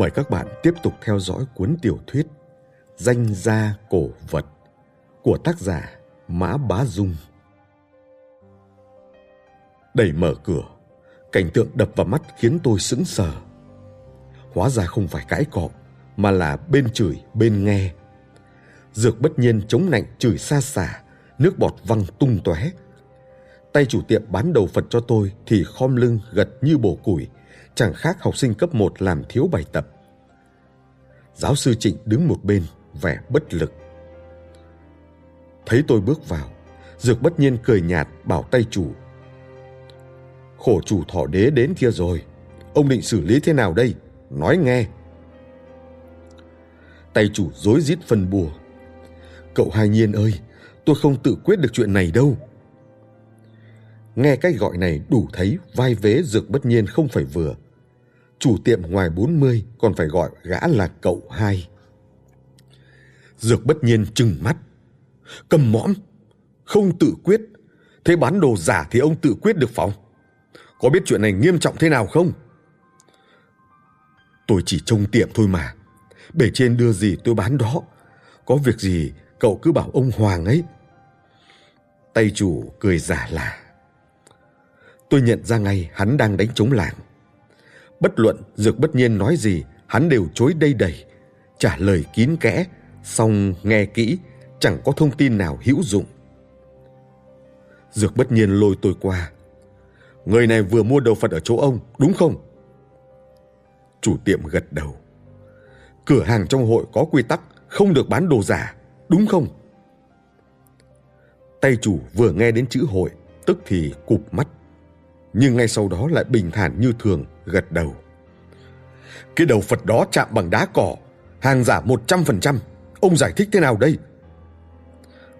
Mời các bạn tiếp tục theo dõi cuốn tiểu thuyết Danh gia cổ vật của tác giả Mã Bá Dung. Đẩy mở cửa, cảnh tượng đập vào mắt khiến tôi sững sờ. Hóa ra không phải cãi cọ, mà là bên chửi bên nghe. Dược bất nhiên chống nạnh chửi xa xả, nước bọt văng tung tóe. Tay chủ tiệm bán đầu Phật cho tôi thì khom lưng gật như bổ củi, chẳng khác học sinh cấp 1 làm thiếu bài tập. Giáo sư Trịnh đứng một bên, vẻ bất lực. Thấy tôi bước vào, Dược bất nhiên cười nhạt bảo tay chủ. Khổ chủ thọ đế đến kia rồi, ông định xử lý thế nào đây? Nói nghe. Tay chủ rối rít phân bùa. Cậu hai nhiên ơi, tôi không tự quyết được chuyện này đâu. Nghe cách gọi này đủ thấy vai vế dược bất nhiên không phải vừa. Chủ tiệm ngoài 40 còn phải gọi gã là cậu hai. Dược bất nhiên trừng mắt. Cầm mõm. Không tự quyết. Thế bán đồ giả thì ông tự quyết được phòng. Có biết chuyện này nghiêm trọng thế nào không? Tôi chỉ trông tiệm thôi mà. Bề trên đưa gì tôi bán đó. Có việc gì cậu cứ bảo ông Hoàng ấy. Tay chủ cười giả là Tôi nhận ra ngay hắn đang đánh trống làng. Bất luận Dược bất nhiên nói gì, hắn đều chối đây đầy, trả lời kín kẽ, xong nghe kỹ, chẳng có thông tin nào hữu dụng. Dược bất nhiên lôi tôi qua. Người này vừa mua đầu Phật ở chỗ ông, đúng không? Chủ tiệm gật đầu. Cửa hàng trong hội có quy tắc không được bán đồ giả, đúng không? Tay chủ vừa nghe đến chữ hội, tức thì cụp mắt nhưng ngay sau đó lại bình thản như thường gật đầu. Cái đầu phật đó chạm bằng đá cỏ hàng giả một trăm phần trăm. Ông giải thích thế nào đây?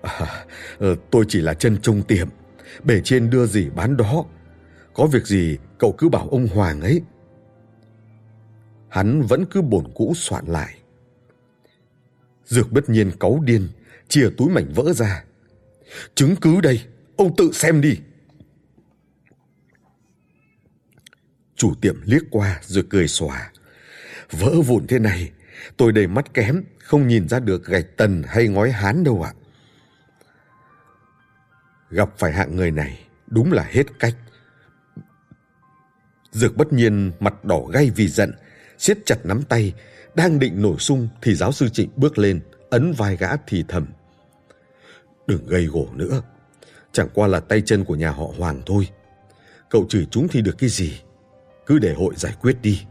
À, ờ, tôi chỉ là chân trung tiệm bề trên đưa gì bán đó. Có việc gì cậu cứ bảo ông hoàng ấy. Hắn vẫn cứ bổn cũ soạn lại. Dược bất nhiên cáu điên chia túi mảnh vỡ ra. Chứng cứ đây ông tự xem đi. Chủ tiệm liếc qua rồi cười xòa. Vỡ vụn thế này, tôi đầy mắt kém, không nhìn ra được gạch tần hay ngói hán đâu ạ. Gặp phải hạng người này, đúng là hết cách. Dược bất nhiên mặt đỏ gay vì giận, siết chặt nắm tay, đang định nổi sung thì giáo sư Trịnh bước lên, ấn vai gã thì thầm. Đừng gây gổ nữa, chẳng qua là tay chân của nhà họ Hoàng thôi. Cậu chửi chúng thì được cái gì? Cứ để hội giải quyết đi.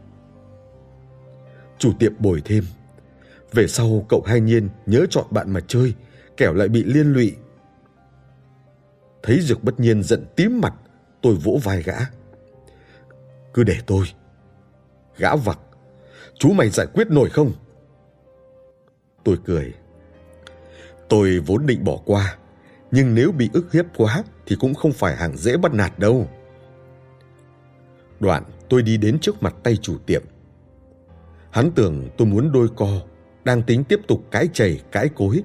Chủ tiệm bồi thêm. Về sau cậu hai nhiên nhớ chọn bạn mà chơi, kẻo lại bị liên lụy. Thấy Dược bất nhiên giận tím mặt, tôi vỗ vai gã. Cứ để tôi. Gã vặc. Chú mày giải quyết nổi không? Tôi cười. Tôi vốn định bỏ qua, nhưng nếu bị ức hiếp quá thì cũng không phải hàng dễ bắt nạt đâu. Đoạn tôi đi đến trước mặt tay chủ tiệm. Hắn tưởng tôi muốn đôi co, đang tính tiếp tục cãi chày cãi cối.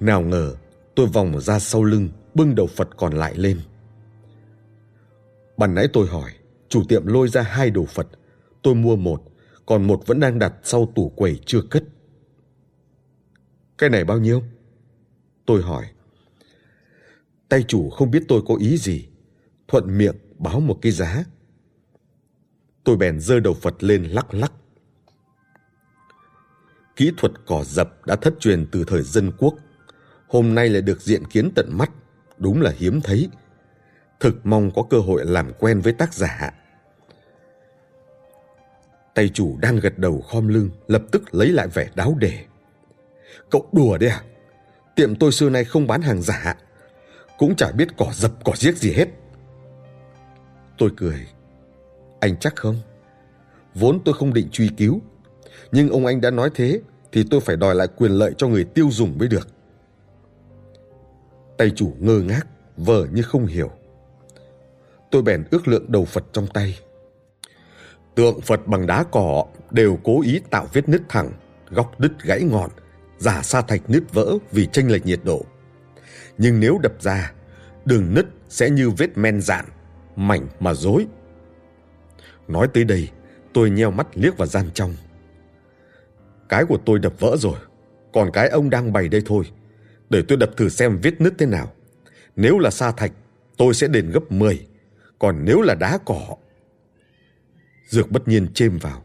Nào ngờ tôi vòng ra sau lưng, bưng đầu Phật còn lại lên. Ban nãy tôi hỏi, chủ tiệm lôi ra hai đồ Phật. Tôi mua một, còn một vẫn đang đặt sau tủ quầy chưa cất. Cái này bao nhiêu? Tôi hỏi. Tay chủ không biết tôi có ý gì. Thuận miệng báo một cái giá tôi bèn giơ đầu Phật lên lắc lắc. Kỹ thuật cỏ dập đã thất truyền từ thời dân quốc, hôm nay lại được diện kiến tận mắt, đúng là hiếm thấy. Thực mong có cơ hội làm quen với tác giả. Tay chủ đang gật đầu khom lưng, lập tức lấy lại vẻ đáo đề Cậu đùa đấy à? Tiệm tôi xưa nay không bán hàng giả, cũng chả biết cỏ dập cỏ giết gì hết. Tôi cười, anh chắc không? Vốn tôi không định truy cứu, nhưng ông anh đã nói thế thì tôi phải đòi lại quyền lợi cho người tiêu dùng mới được. Tay chủ ngơ ngác, vờ như không hiểu. Tôi bèn ước lượng đầu Phật trong tay. Tượng Phật bằng đá cỏ đều cố ý tạo vết nứt thẳng, góc đứt gãy ngọn, giả sa thạch nứt vỡ vì chênh lệch nhiệt độ. Nhưng nếu đập ra, đường nứt sẽ như vết men dạn, mảnh mà rối Nói tới đây, Tôi nheo mắt liếc vào gian trong. Cái của tôi đập vỡ rồi, còn cái ông đang bày đây thôi. Để tôi đập thử xem vết nứt thế nào. Nếu là sa thạch, tôi sẽ đền gấp 10. Còn nếu là đá cỏ... Dược bất nhiên chêm vào.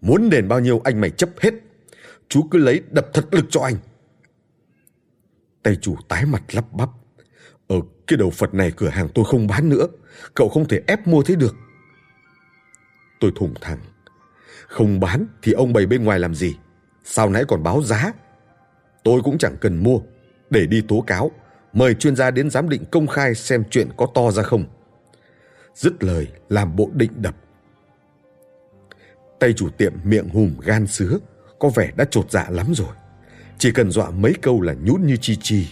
Muốn đền bao nhiêu anh mày chấp hết. Chú cứ lấy đập thật lực cho anh. Tay chủ tái mặt lắp bắp. Ở cái đầu Phật này cửa hàng tôi không bán nữa. Cậu không thể ép mua thế được. Tôi thủng thẳng. Không bán thì ông bày bên ngoài làm gì? Sao nãy còn báo giá? Tôi cũng chẳng cần mua. Để đi tố cáo. Mời chuyên gia đến giám định công khai xem chuyện có to ra không. Dứt lời làm bộ định đập. Tay chủ tiệm miệng hùm gan sứa. Có vẻ đã trột dạ lắm rồi. Chỉ cần dọa mấy câu là nhún như chi chi.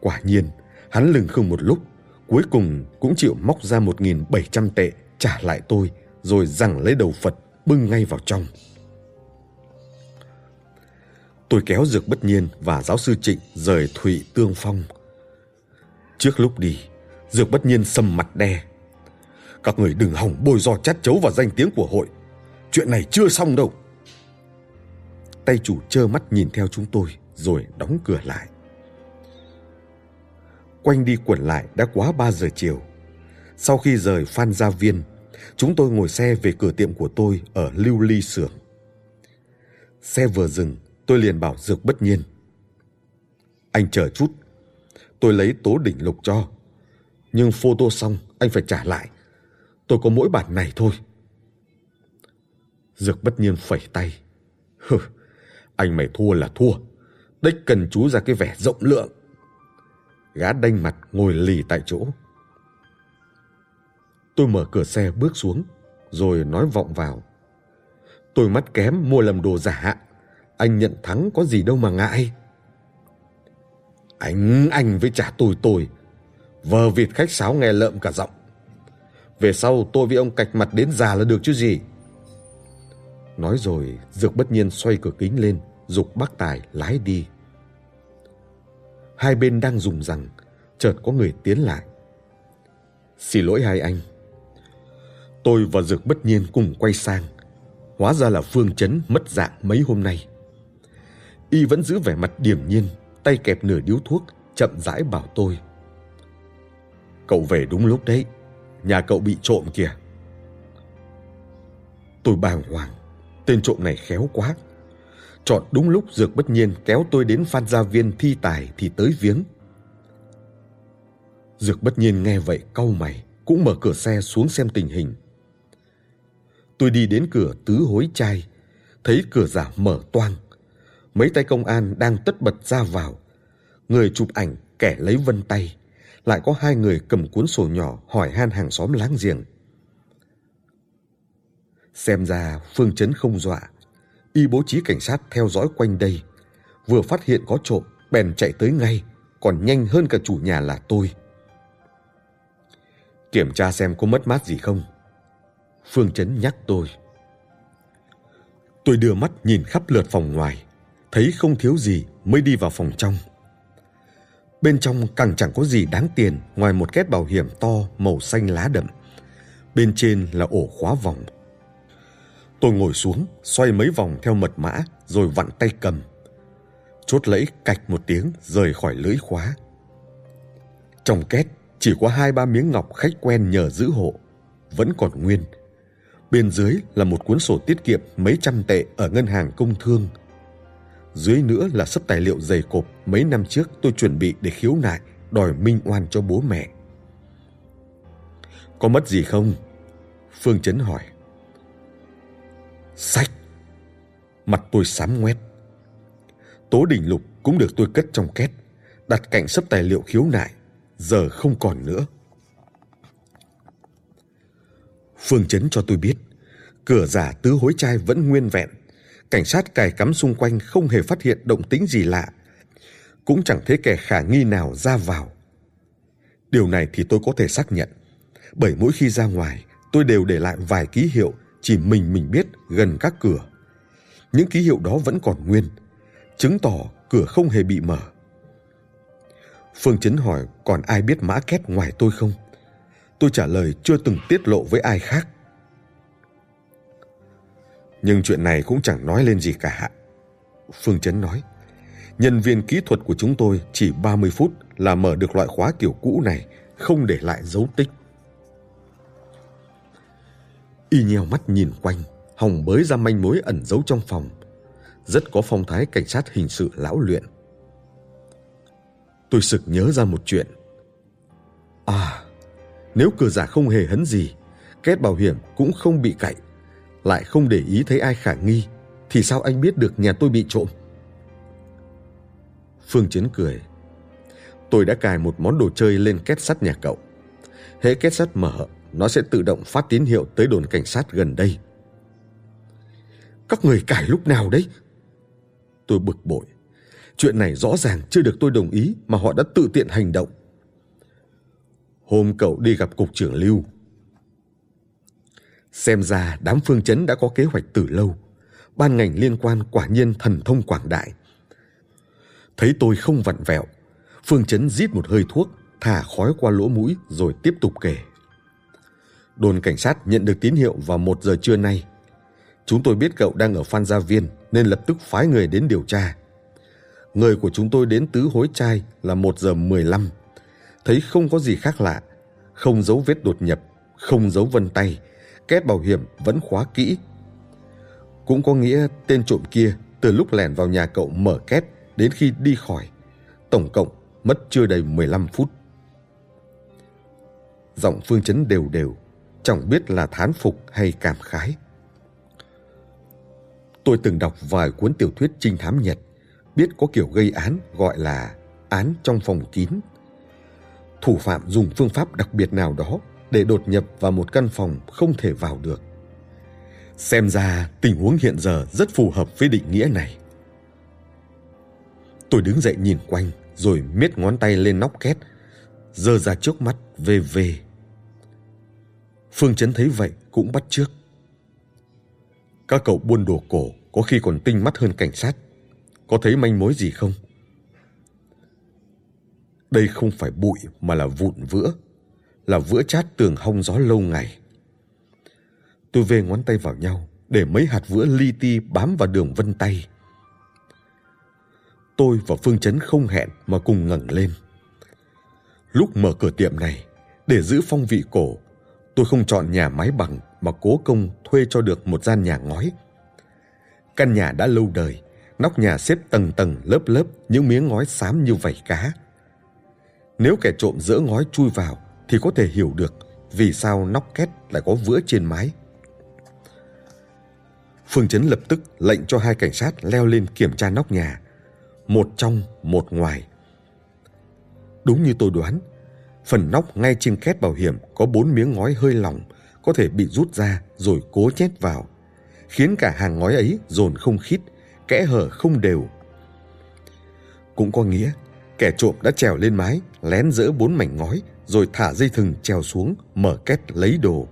Quả nhiên, hắn lừng không một lúc, cuối cùng cũng chịu móc ra 1.700 tệ trả lại tôi, rồi giằng lấy đầu Phật bưng ngay vào trong. Tôi kéo Dược Bất Nhiên và giáo sư Trịnh rời Thụy Tương Phong. Trước lúc đi, Dược Bất Nhiên sầm mặt đe. Các người đừng hỏng bôi do chát chấu vào danh tiếng của hội. Chuyện này chưa xong đâu. Tay chủ trơ mắt nhìn theo chúng tôi rồi đóng cửa lại. Quanh đi quẩn lại đã quá 3 giờ chiều. Sau khi rời Phan Gia Viên, chúng tôi ngồi xe về cửa tiệm của tôi ở Lưu Ly Sưởng. Xe vừa dừng, tôi liền bảo Dược bất nhiên. Anh chờ chút, tôi lấy tố đỉnh lục cho. Nhưng photo xong, anh phải trả lại. Tôi có mỗi bản này thôi. Dược bất nhiên phẩy tay. Hừ, anh mày thua là thua. Đích cần chú ra cái vẻ rộng lượng. Gã đanh mặt ngồi lì tại chỗ. Tôi mở cửa xe bước xuống, rồi nói vọng vào. Tôi mắt kém mua lầm đồ giả. Anh nhận thắng có gì đâu mà ngại. Anh, anh với trả tôi tôi. Vờ vịt khách sáo nghe lợm cả giọng. Về sau tôi với ông cạch mặt đến già là được chứ gì. Nói rồi, Dược bất nhiên xoay cửa kính lên, dục bác Tài lái đi. Hai bên đang dùng rằng, chợt có người tiến lại. Xin lỗi hai anh. Tôi và Dược bất nhiên cùng quay sang. Hóa ra là Phương Chấn mất dạng mấy hôm nay. Y vẫn giữ vẻ mặt điềm nhiên, tay kẹp nửa điếu thuốc, chậm rãi bảo tôi. Cậu về đúng lúc đấy, nhà cậu bị trộm kìa. Tôi bàng hoàng, tên trộm này khéo quá. Chọn đúng lúc Dược bất nhiên kéo tôi đến Phan Gia Viên thi tài thì tới viếng. Dược bất nhiên nghe vậy cau mày, cũng mở cửa xe xuống xem tình hình. Tôi đi đến cửa tứ hối trai, thấy cửa giả mở toang. Mấy tay công an đang tất bật ra vào. Người chụp ảnh, kẻ lấy vân tay. Lại có hai người cầm cuốn sổ nhỏ hỏi han hàng xóm láng giềng. Xem ra Phương Chấn không dọa. Y bố trí cảnh sát theo dõi quanh đây. Vừa phát hiện có trộm, bèn chạy tới ngay, còn nhanh hơn cả chủ nhà là tôi. Kiểm tra xem có mất mát gì không. Phương Chấn nhắc tôi. Tôi đưa mắt nhìn khắp lượt phòng ngoài, thấy không thiếu gì mới đi vào phòng trong. Bên trong càng chẳng có gì đáng tiền ngoài một két bảo hiểm to màu xanh lá đậm. Bên trên là ổ khóa vòng. Tôi ngồi xuống, xoay mấy vòng theo mật mã rồi vặn tay cầm. Chốt lẫy cạch một tiếng rời khỏi lưỡi khóa. Trong két chỉ có hai ba miếng ngọc khách quen nhờ giữ hộ, vẫn còn nguyên. Bên dưới là một cuốn sổ tiết kiệm mấy trăm tệ ở ngân hàng công thương. Dưới nữa là sấp tài liệu dày cộp mấy năm trước tôi chuẩn bị để khiếu nại, đòi minh oan cho bố mẹ. Có mất gì không? Phương Chấn hỏi. Sách! Mặt tôi sám ngoét. Tố đỉnh lục cũng được tôi cất trong két, đặt cạnh sấp tài liệu khiếu nại, giờ không còn nữa. Phương Chấn cho tôi biết, cửa giả tứ hối trai vẫn nguyên vẹn. Cảnh sát cài cắm xung quanh không hề phát hiện động tĩnh gì lạ. Cũng chẳng thấy kẻ khả nghi nào ra vào. Điều này thì tôi có thể xác nhận. Bởi mỗi khi ra ngoài, tôi đều để lại vài ký hiệu chỉ mình mình biết gần các cửa. Những ký hiệu đó vẫn còn nguyên, chứng tỏ cửa không hề bị mở. Phương Chấn hỏi còn ai biết mã két ngoài tôi không? Tôi trả lời chưa từng tiết lộ với ai khác. Nhưng chuyện này cũng chẳng nói lên gì cả. Phương Chấn nói, nhân viên kỹ thuật của chúng tôi chỉ 30 phút là mở được loại khóa kiểu cũ này, không để lại dấu tích. Y nheo mắt nhìn quanh, hòng bới ra manh mối ẩn giấu trong phòng. Rất có phong thái cảnh sát hình sự lão luyện. Tôi sực nhớ ra một chuyện. À, nếu cửa giả không hề hấn gì, két bảo hiểm cũng không bị cậy, lại không để ý thấy ai khả nghi, thì sao anh biết được nhà tôi bị trộm? Phương Chiến cười. Tôi đã cài một món đồ chơi lên két sắt nhà cậu. Hễ két sắt mở, nó sẽ tự động phát tín hiệu tới đồn cảnh sát gần đây. Các người cài lúc nào đấy? Tôi bực bội. Chuyện này rõ ràng chưa được tôi đồng ý mà họ đã tự tiện hành động. Hôm cậu đi gặp cục trưởng Lưu. Xem ra đám phương chấn đã có kế hoạch từ lâu. Ban ngành liên quan quả nhiên thần thông quảng đại. Thấy tôi không vặn vẹo, Phương Chấn rít một hơi thuốc, thả khói qua lỗ mũi rồi tiếp tục kể. Đồn cảnh sát nhận được tín hiệu vào một giờ trưa nay. Chúng tôi biết cậu đang ở Phan Gia Viên nên lập tức phái người đến điều tra. Người của chúng tôi đến tứ hối trai là một giờ mười lăm. Thấy không có gì khác lạ, không dấu vết đột nhập, không dấu vân tay, két bảo hiểm vẫn khóa kỹ. Cũng có nghĩa tên trộm kia từ lúc lẻn vào nhà cậu mở két đến khi đi khỏi, tổng cộng mất chưa đầy 15 phút. Giọng Phương Chấn đều đều, chẳng biết là thán phục hay cảm khái. Tôi từng đọc vài cuốn tiểu thuyết trinh thám Nhật, biết có kiểu gây án gọi là án trong phòng kín. Thủ phạm dùng phương pháp đặc biệt nào đó để đột nhập vào một căn phòng không thể vào được. Xem ra tình huống hiện giờ rất phù hợp với định nghĩa này. Tôi đứng dậy nhìn quanh rồi miết ngón tay lên nóc két, giơ ra trước mắt về về. Phương Chấn thấy vậy cũng bắt trước. Các cậu buôn đồ cổ có khi còn tinh mắt hơn cảnh sát. Có thấy manh mối gì không? Đây không phải bụi mà là vụn vữa, là vữa chát tường hong gió lâu ngày. Tôi về ngón tay vào nhau để mấy hạt vữa li ti bám vào đường vân tay. Tôi và Phương Chấn không hẹn mà cùng ngẩng lên. Lúc mở cửa tiệm này, để giữ phong vị cổ, tôi không chọn nhà máy bằng mà cố công thuê cho được một gian nhà ngói. Căn nhà đã lâu đời, nóc nhà xếp tầng tầng lớp lớp những miếng ngói xám như vảy cá. Nếu kẻ trộm dỡ ngói chui vào thì có thể hiểu được vì sao nóc két lại có vữa trên mái. Phương Chấn lập tức lệnh cho hai cảnh sát leo lên kiểm tra nóc nhà một trong một ngoài. Đúng như tôi đoán, phần nóc ngay trên két bảo hiểm có bốn miếng ngói hơi lỏng có thể bị rút ra rồi cố nhét vào, khiến cả hàng ngói ấy dồn không khít, kẽ hở không đều. Cũng có nghĩa, kẻ trộm đã trèo lên mái, lén dỡ bốn mảnh ngói rồi thả dây thừng trèo xuống, mở két lấy đồ.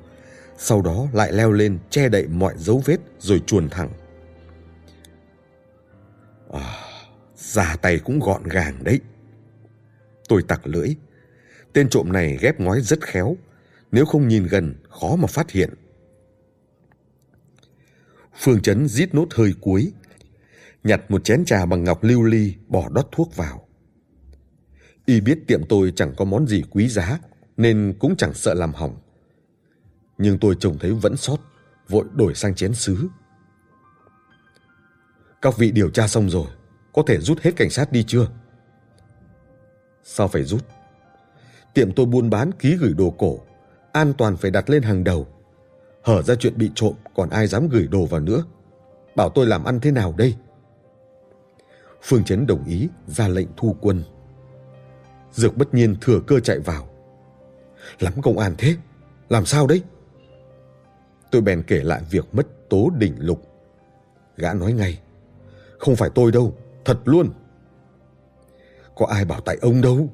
Sau đó lại leo lên che đậy mọi dấu vết rồi chuồn thẳng. À, ra tay cũng gọn gàng đấy. Tôi tặc lưỡi. Tên trộm này ghép ngói rất khéo. Nếu không nhìn gần, khó mà phát hiện. Phương Chấn rít nốt hơi cuối. Nhặt một chén trà bằng ngọc lưu ly, bỏ đót thuốc vào. Y biết tiệm tôi chẳng có món gì quý giá, nên cũng chẳng sợ làm hỏng. Nhưng tôi trông thấy vẫn sót, vội đổi sang chén sứ. Các vị điều tra xong rồi, có thể rút hết cảnh sát đi chưa? Sao phải rút? Tiệm tôi buôn bán ký gửi đồ cổ, an toàn phải đặt lên hàng đầu. Hở ra chuyện bị trộm còn ai dám gửi đồ vào nữa. Bảo tôi làm ăn thế nào đây? Phương Chấn đồng ý ra lệnh thu quân. Dược bất nhiên thừa cơ chạy vào. Lắm công an thế, làm sao đấy? Tôi bèn kể lại việc mất tố đỉnh lục. Gã nói ngay, không phải tôi đâu, Thật luôn. Có ai bảo tại ông đâu.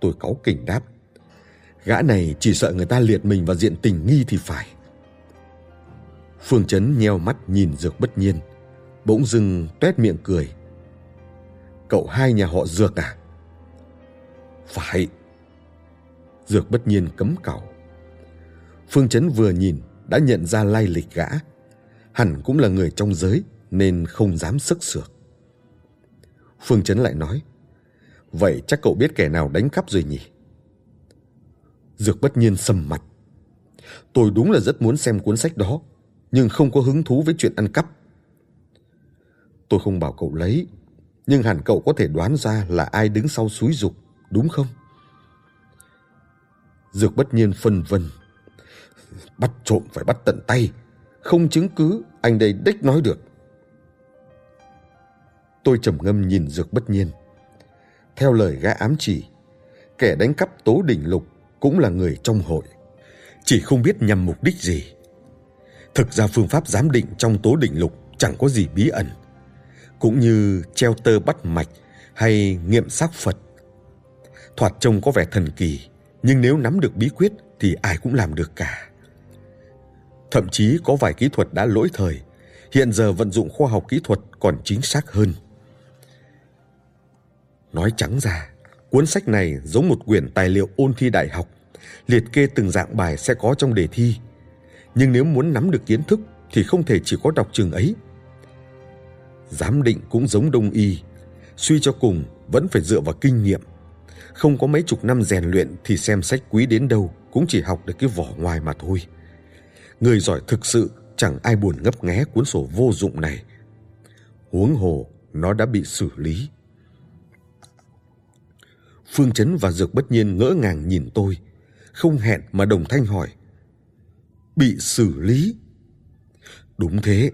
Tôi cáu kỉnh đáp. Gã này chỉ sợ người ta liệt mình vào diện tình nghi thì phải. Phương Chấn nheo mắt nhìn Dược bất nhiên. Bỗng dưng tuét miệng cười. Cậu hai nhà họ Dược à? Phải. Dược bất nhiên cấm cẩu. Phương Chấn vừa nhìn đã nhận ra lai lịch gã. hẳn cũng là người trong giới nên không dám sức sược. Phương Chấn lại nói, vậy chắc cậu biết kẻ nào đánh cắp rồi nhỉ? Dược bất nhiên sầm mặt. Tôi đúng là rất muốn xem cuốn sách đó, nhưng không có hứng thú với chuyện ăn cắp. Tôi không bảo cậu lấy, nhưng hẳn cậu có thể đoán ra là ai đứng sau suối dục, đúng không? Dược bất nhiên phân vân. Bắt trộm phải bắt tận tay, không chứng cứ, anh đây đích nói được. Tôi trầm ngâm nhìn Dược bất nhiên. Theo lời gã ám chỉ, kẻ đánh cắp tố đỉnh lục cũng là người trong hội. Chỉ không biết nhằm mục đích gì. Thực ra phương pháp giám định trong tố đỉnh lục chẳng có gì bí ẩn. Cũng như treo tơ bắt mạch hay nghiệm xác Phật. Thoạt trông có vẻ thần kỳ, nhưng nếu nắm được bí quyết thì ai cũng làm được cả. Thậm chí có vài kỹ thuật đã lỗi thời, hiện giờ vận dụng khoa học kỹ thuật còn chính xác hơn. Nói trắng ra, cuốn sách này giống một quyển tài liệu ôn thi đại học, liệt kê từng dạng bài sẽ có trong đề thi. Nhưng nếu muốn nắm được kiến thức thì không thể chỉ có đọc trường ấy. Giám định cũng giống đông y, suy cho cùng vẫn phải dựa vào kinh nghiệm. Không có mấy chục năm rèn luyện thì xem sách quý đến đâu cũng chỉ học được cái vỏ ngoài mà thôi. Người giỏi thực sự chẳng ai buồn ngấp nghé cuốn sổ vô dụng này. Huống hồ nó đã bị xử lý. Phương Chấn và Dược bất nhiên ngỡ ngàng nhìn tôi, không hẹn mà đồng thanh hỏi. Bị xử lý? Đúng thế,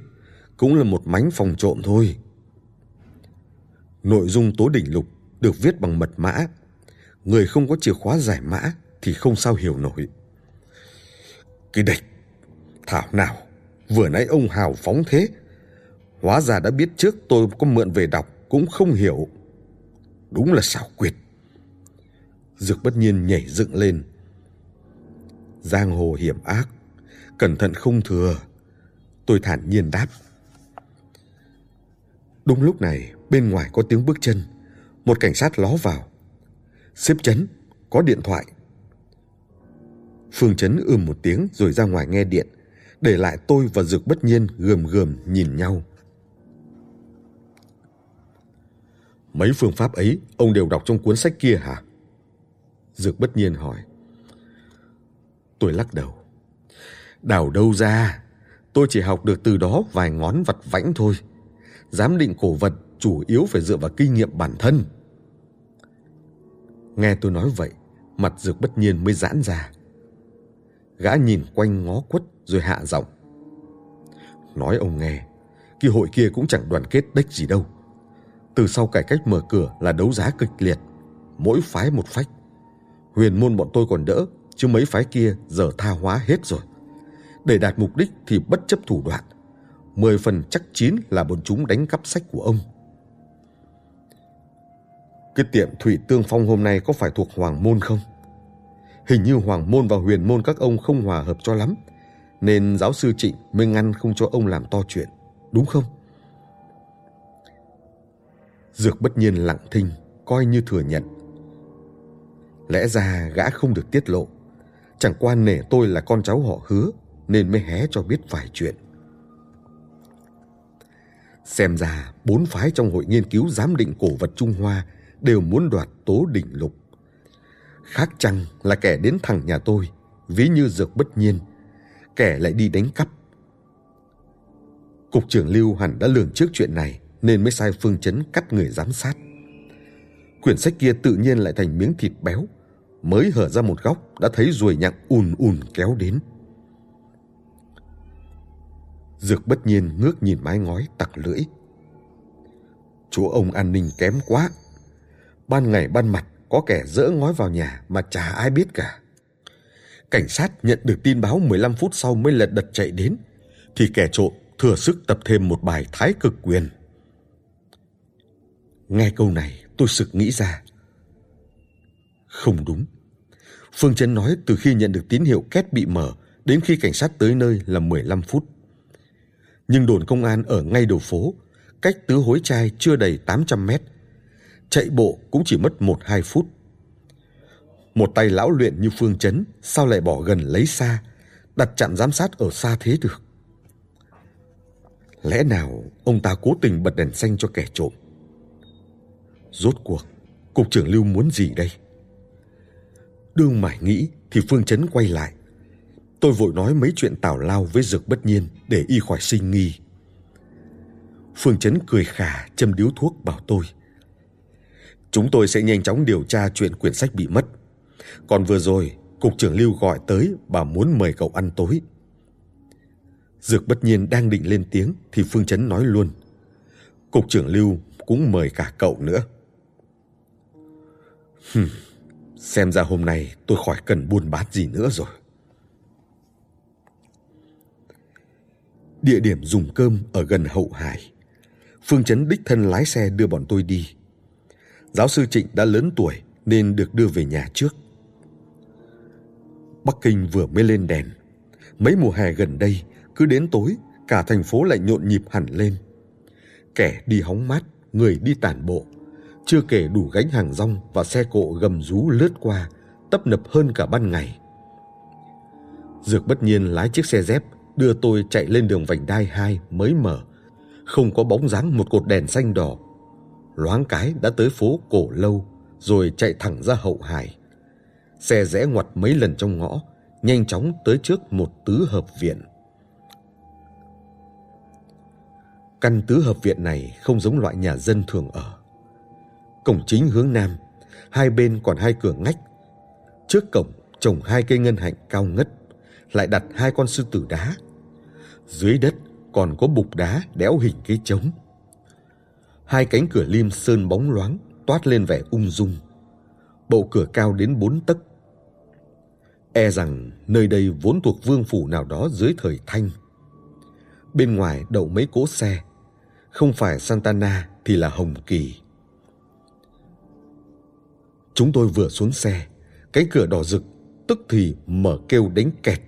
cũng là một mánh phòng trộm thôi. Nội dung tố đỉnh lục được viết bằng mật mã. Người không có chìa khóa giải mã thì không sao hiểu nổi. Cái địch, thảo nào, vừa nãy ông hào phóng thế. Hóa ra đã biết trước tôi có mượn về đọc cũng không hiểu. Đúng là xảo quyệt. Dược bất nhiên nhảy dựng lên. Giang hồ hiểm ác, cẩn thận không thừa. Tôi thản nhiên đáp. Đúng lúc này, bên ngoài có tiếng bước chân. Một cảnh sát ló vào. Xếp chấn, có điện thoại. Phương Chấn ưm một tiếng rồi ra ngoài nghe điện, để lại tôi và Dược bất nhiên gườm gườm nhìn nhau. Mấy phương pháp ấy ông đều đọc trong cuốn sách kia hả? Dược bất nhiên hỏi. Tôi lắc đầu. Đào đâu ra? Tôi chỉ học được từ đó vài ngón vặt vãnh thôi. Giám định cổ vật chủ yếu phải dựa vào kinh nghiệm bản thân. Nghe tôi nói vậy, mặt dược bất nhiên mới giãn ra. Gã nhìn quanh ngó quất rồi hạ giọng. Nói ông nghe, kỳ hội kia cũng chẳng đoàn kết đếch gì đâu. Từ sau cải cách mở cửa là đấu giá kịch liệt, mỗi phái một phách. Huyền môn bọn tôi còn đỡ, chứ mấy phái kia giờ tha hóa hết rồi. Để đạt mục đích thì bất chấp thủ đoạn. Mười phần chắc chín là bọn chúng đánh cắp sách của ông. Cái tiệm Thủy Tương Phong hôm nay có phải thuộc Hoàng Môn không? Hình như Hoàng Môn và Huyền Môn các ông không hòa hợp cho lắm. Nên giáo sư Trịnh mới ngăn không cho ông làm to chuyện. Đúng không? Dược bất nhiên lặng thinh, coi như thừa nhận Lẽ ra gã không được tiết lộ. Chẳng qua nể tôi là con cháu họ hứa nên mới hé cho biết vài chuyện. Xem ra bốn phái trong hội nghiên cứu giám định cổ vật Trung Hoa đều muốn đoạt tố đỉnh lục. Khác chăng là kẻ đến thẳng nhà tôi, ví như dược bất nhiên, kẻ lại đi đánh cắp. Cục trưởng Lưu hẳn đã lường trước chuyện này nên mới sai phương chấn cắt người giám sát. Quyển sách kia tự nhiên lại thành miếng thịt béo mới hở ra một góc đã thấy ruồi nhặng ùn ùn kéo đến. Dược bất nhiên ngước nhìn mái ngói tặc lưỡi. Chúa ông an ninh kém quá. Ban ngày ban mặt có kẻ dỡ ngói vào nhà mà chả ai biết cả. Cảnh sát nhận được tin báo 15 phút sau mới lật đật chạy đến, thì kẻ trộm thừa sức tập thêm một bài thái cực quyền. Nghe câu này tôi sực nghĩ ra. Không đúng. Phương Trấn nói từ khi nhận được tín hiệu két bị mở đến khi cảnh sát tới nơi là 15 phút. Nhưng đồn công an ở ngay đầu phố, cách tứ hối trai chưa đầy 800 mét. Chạy bộ cũng chỉ mất 1-2 phút. Một tay lão luyện như Phương chấn sao lại bỏ gần lấy xa, đặt chặn giám sát ở xa thế được. Lẽ nào ông ta cố tình bật đèn xanh cho kẻ trộm? Rốt cuộc, cục trưởng Lưu muốn gì đây? Đương mải nghĩ thì Phương Chấn quay lại. Tôi vội nói mấy chuyện tào lao với Dược bất nhiên để y khỏi sinh nghi. Phương Chấn cười khà châm điếu thuốc bảo tôi. Chúng tôi sẽ nhanh chóng điều tra chuyện quyển sách bị mất. Còn vừa rồi, cục trưởng Lưu gọi tới bà muốn mời cậu ăn tối. Dược bất nhiên đang định lên tiếng thì Phương Chấn nói luôn. Cục trưởng Lưu cũng mời cả cậu nữa. Hừm, xem ra hôm nay tôi khỏi cần buôn bán gì nữa rồi. Địa điểm dùng cơm ở gần hậu hải. Phương Chấn đích thân lái xe đưa bọn tôi đi. Giáo sư Trịnh đã lớn tuổi nên được đưa về nhà trước. Bắc Kinh vừa mới lên đèn. Mấy mùa hè gần đây, cứ đến tối, cả thành phố lại nhộn nhịp hẳn lên. Kẻ đi hóng mát, người đi tản bộ. Chưa kể đủ gánh hàng rong và xe cộ gầm rú lướt qua, tấp nập hơn cả ban ngày. Dược bất nhiên lái chiếc xe dép đưa tôi chạy lên đường vành đai 2 mới mở. Không có bóng dáng một cột đèn xanh đỏ. Loáng cái đã tới phố Cổ Lâu, rồi chạy thẳng ra hậu hải. Xe rẽ ngoặt mấy lần trong ngõ, nhanh chóng tới trước một tứ hợp viện. Căn tứ hợp viện này không giống loại nhà dân thường ở. Cổng chính hướng nam, hai bên còn hai cửa ngách. Trước cổng trồng hai cây ngân hạnh cao ngất, lại đặt hai con sư tử đá. Dưới đất còn có bục đá đẽo hình cái trống. Hai cánh cửa lim sơn bóng loáng toát lên vẻ ung dung. Bộ cửa cao đến bốn tấc. E rằng nơi đây vốn thuộc vương phủ nào đó dưới thời Thanh. Bên ngoài đậu mấy cỗ xe, không phải Santana thì là Hồng Kỳ. Chúng tôi vừa xuống xe, cái cửa đỏ rực tức thì mở kêu đánh kẹt.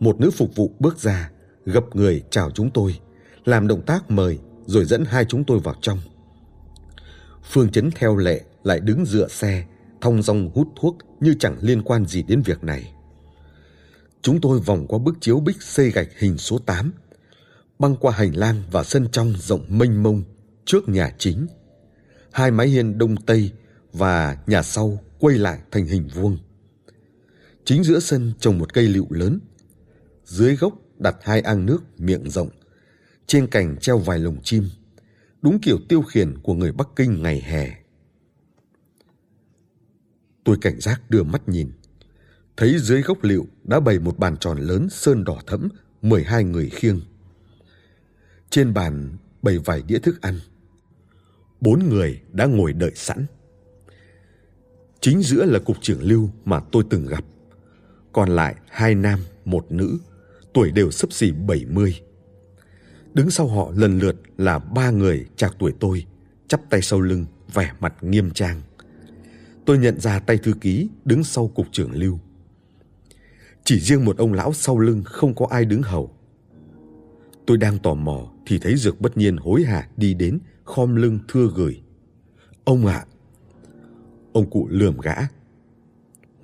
Một nữ phục vụ bước ra, gập người chào chúng tôi, làm động tác mời rồi dẫn hai chúng tôi vào trong. Phương Chấn theo lệ lại đứng dựa xe, thong dong hút thuốc như chẳng liên quan gì đến việc này. Chúng tôi vòng qua bức chiếu bích xây gạch hình số 8, băng qua hành lang và sân trong rộng mênh mông trước nhà chính. Hai mái hiên đông tây và nhà sau quay lại thành hình vuông. Chính giữa sân trồng một cây lựu lớn. Dưới gốc đặt hai ang nước miệng rộng. Trên cành treo vài lồng chim. Đúng kiểu tiêu khiển của người Bắc Kinh ngày hè. Tôi cảnh giác đưa mắt nhìn. Thấy dưới gốc liệu đã bày một bàn tròn lớn sơn đỏ thẫm, 12 người khiêng. Trên bàn bày vài đĩa thức ăn. Bốn người đã ngồi đợi sẵn. Chính giữa là cục trưởng lưu mà tôi từng gặp. Còn lại hai nam, một nữ, tuổi đều sấp xỉ 70. Đứng sau họ lần lượt là ba người trạc tuổi tôi, chắp tay sau lưng, vẻ mặt nghiêm trang. Tôi nhận ra tay thư ký đứng sau cục trưởng lưu. Chỉ riêng một ông lão sau lưng không có ai đứng hầu. Tôi đang tò mò thì thấy Dược bất nhiên hối hả đi đến, khom lưng thưa gửi. Ông ạ! Ông cụ lườm gã.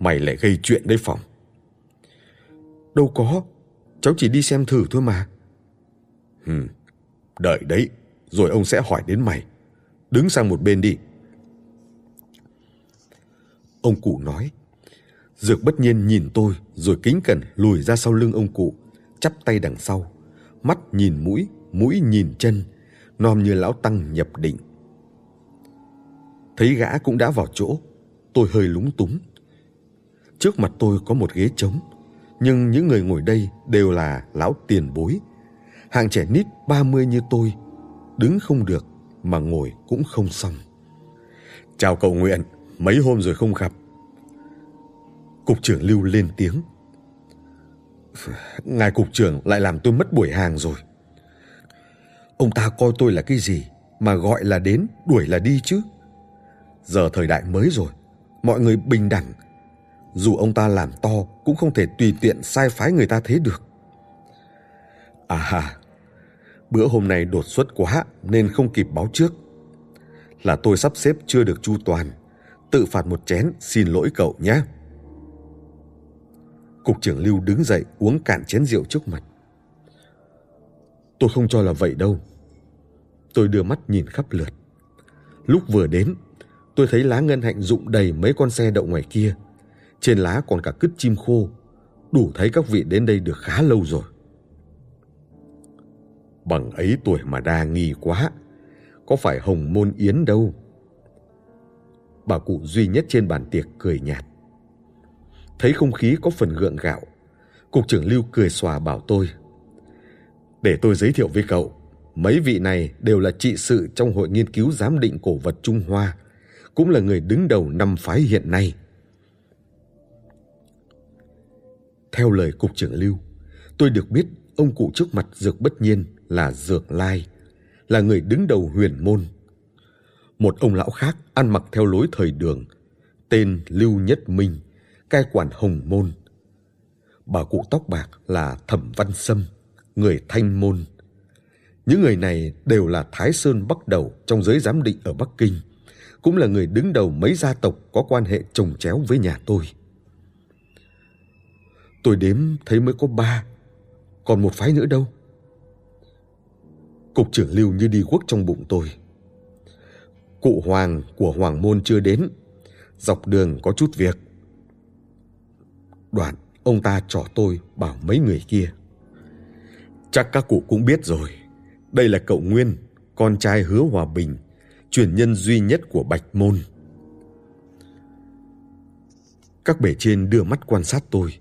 Mày lại gây chuyện đấy phòng. Đâu có, cháu chỉ đi xem thử thôi mà. Hừm, đợi đấy, rồi ông sẽ hỏi đến mày. Đứng sang một bên đi. Ông cụ nói. Dược bất nhiên nhìn tôi rồi kính cẩn lùi ra sau lưng ông cụ, chắp tay đằng sau, mắt nhìn mũi, mũi nhìn chân, nom như lão tăng nhập định. Thấy gã cũng đã vào chỗ, tôi hơi lúng túng. Trước mặt tôi có một ghế trống, nhưng những người ngồi đây đều là lão tiền bối hàng trẻ nít 30 như tôi, đứng không được mà ngồi cũng không xong. Chào cậu Nguyện, mấy hôm rồi không gặp. Cục trưởng Lưu lên tiếng. Ngài cục trưởng lại làm tôi mất buổi hàng rồi. Ông ta coi tôi là cái gì mà gọi là đến, đuổi là đi chứ. Giờ thời đại mới rồi, mọi người bình đẳng. Dù ông ta làm to cũng không thể tùy tiện sai phái người ta thế được. À, bữa hôm nay đột xuất quá nên không kịp báo trước. Là tôi sắp xếp chưa được chu toàn, tự phạt một chén xin lỗi cậu nhé. Cục trưởng Lưu đứng dậy uống cạn chén rượu trước mặt. Tôi không cho là vậy đâu. Tôi đưa mắt nhìn khắp lượt. Lúc vừa đến, tôi thấy lá ngân hạnh rụng đầy mấy con xe đậu ngoài kia. Trên lá còn cả cứt chim khô. Đủ thấy các vị đến đây được khá lâu rồi. Bằng ấy tuổi mà đa nghi quá. Có phải hồng môn yến đâu. Bà cụ duy nhất trên bàn tiệc cười nhạt. Thấy không khí có phần gượng gạo, cục trưởng Lưu cười xòa bảo tôi. Để tôi giới thiệu với cậu, mấy vị này đều là trị sự trong Hội Nghiên cứu Giám định Cổ vật Trung Hoa, cũng là người đứng đầu năm phái hiện nay. Theo lời cục trưởng Lưu, tôi được biết ông cụ trước mặt Dược Bất Nhiên là Dược Lai, là người đứng đầu huyền môn. Một ông lão khác ăn mặc theo lối thời đường, tên Lưu Nhất Minh, cai quản hồng môn. Bà cụ tóc bạc là Thẩm Văn Sâm, người thanh môn. Những người này đều là Thái Sơn bắt đầu trong giới giám định ở Bắc Kinh, cũng là người đứng đầu mấy gia tộc có quan hệ trồng chéo với nhà tôi. Tôi đếm thấy mới có ba, còn một phái nữa đâu. Cục trưởng Lưu như đi quốc trong bụng tôi. Cụ Hoàng của Hoàng Môn chưa đến, dọc đường có chút việc. Đoạn, ông ta trỏ tôi bảo mấy người kia. Chắc các cụ cũng biết rồi. Đây là cậu Nguyên, con trai hứa hòa bình, truyền nhân duy nhất của Bạch Môn. Các bể trên đưa mắt quan sát tôi,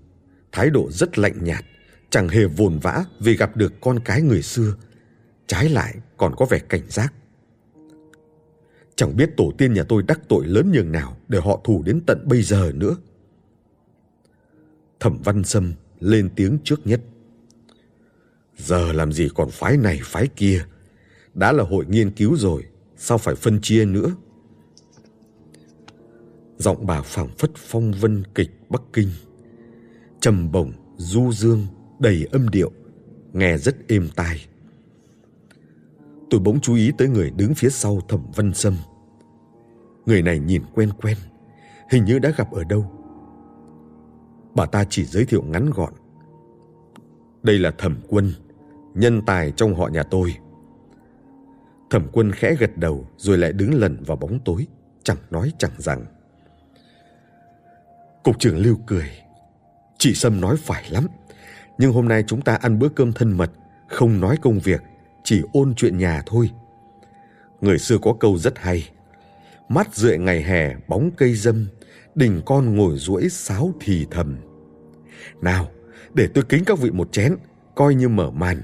thái độ rất lạnh nhạt, chẳng hề vồn vã vì gặp được con cái người xưa, trái lại còn có vẻ cảnh giác. Chẳng biết tổ tiên nhà tôi đắc tội lớn nhường nào để họ thù đến tận bây giờ nữa. Thẩm Văn Sâm lên tiếng trước nhất. Giờ làm gì còn phái này phái kia. Đã là hội nghiên cứu rồi, sao phải phân chia nữa? Giọng bà phảng phất phong vân kịch Bắc Kinh. Trầm bổng, du dương, đầy âm điệu, nghe rất êm tai. Tôi bỗng chú ý tới người đứng phía sau Thẩm Văn Sâm. Người này nhìn quen quen, hình như đã gặp ở đâu. Bà ta chỉ giới thiệu ngắn gọn. Đây là Thẩm Quân, nhân tài trong họ nhà tôi. Thẩm Quân khẽ gật đầu rồi lại đứng lần vào bóng tối, chẳng nói chẳng rằng. Cục trưởng Lưu cười. Chị Sâm nói phải lắm, nhưng hôm nay chúng ta ăn bữa cơm thân mật, không nói công việc, chỉ ôn chuyện nhà thôi. Người xưa có câu rất hay. Mắt rượi ngày hè bóng cây dâm, đình con ngồi duỗi sáo thì thầm. Nào, để tôi kính các vị một chén, coi như mở màn.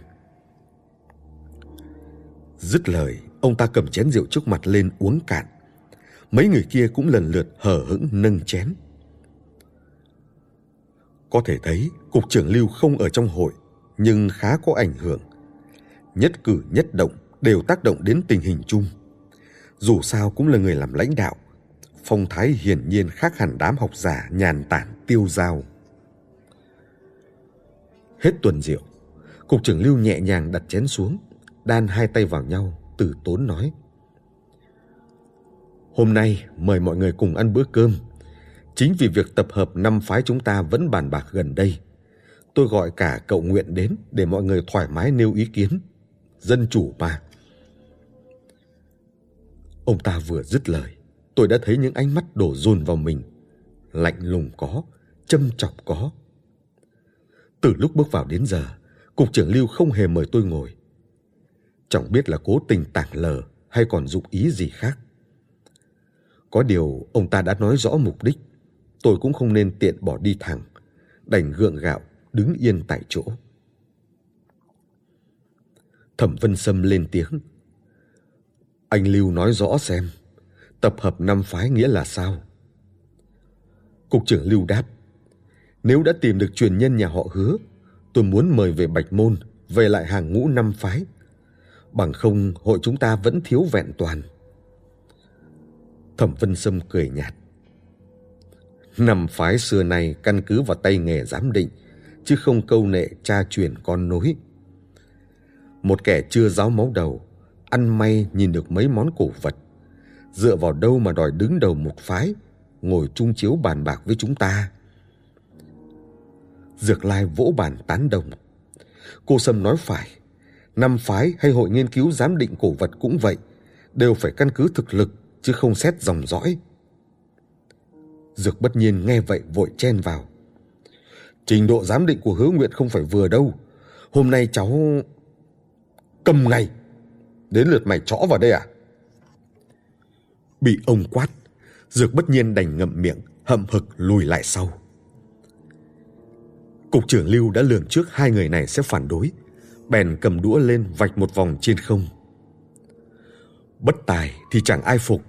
Dứt lời, ông ta cầm chén rượu trước mặt lên uống cạn. Mấy người kia cũng lần lượt hở hững nâng chén. Có thể thấy cục trưởng Lưu không ở trong hội, nhưng khá có ảnh hưởng. Nhất cử nhất động đều tác động đến tình hình chung. Dù sao cũng là người làm lãnh đạo, phong thái hiển nhiên khác hẳn đám học giả nhàn tản tiêu dao. Hết tuần rượu, cục trưởng Lưu nhẹ nhàng đặt chén xuống, đan hai tay vào nhau, từ tốn nói. Hôm nay mời mọi người cùng ăn bữa cơm. Chính vì việc tập hợp năm phái chúng ta vẫn bàn bạc gần đây. Tôi gọi cả cậu Nguyện đến để mọi người thoải mái nêu ý kiến. Dân chủ mà. Ông ta vừa dứt lời, tôi đã thấy những ánh mắt đổ dồn vào mình. Lạnh lùng có, châm chọc có. Từ lúc bước vào đến giờ, cục trưởng Lưu không hề mời tôi ngồi. Chẳng biết là cố tình tảng lờ hay còn dụng ý gì khác. Có điều ông ta đã nói rõ mục đích, tôi cũng không nên tiện bỏ đi thẳng, đành gượng gạo đứng yên tại chỗ. Thẩm Vân Sâm lên tiếng. Anh Lưu nói rõ xem, tập hợp năm phái nghĩa là sao? Cục trưởng Lưu đáp. Nếu đã tìm được truyền nhân nhà họ hứa, tôi muốn mời về Bạch Môn, về lại hàng ngũ năm phái. Bằng không hội chúng ta vẫn thiếu vẹn toàn. Thẩm Vân Sâm cười nhạt. Năm phái xưa này căn cứ vào tay nghề giám định, chứ không câu nệ cha truyền con nối. Một kẻ chưa giáo máu đầu, ăn may nhìn được mấy món cổ vật. Dựa vào đâu mà đòi đứng đầu một phái, ngồi chung chiếu bàn bạc với chúng ta. Dược Lai vỗ bàn tán đồng. Cô Sâm nói phải, năm phái hay hội nghiên cứu giám định cổ vật cũng vậy, đều phải căn cứ thực lực chứ không xét dòng dõi. Dược bất nhiên nghe vậy vội chen vào. Trình độ giám định của hứa nguyện không phải vừa đâu. Hôm nay cháu... Cầm ngay! Đến lượt mày chõ vào đây à? Bị ông quát, Dược bất nhiên đành ngậm miệng, hậm hực lùi lại sau. Cục trưởng Lưu đã lường trước hai người này sẽ phản đối, bèn cầm đũa lên vạch một vòng trên không. Bất tài thì chẳng ai phục.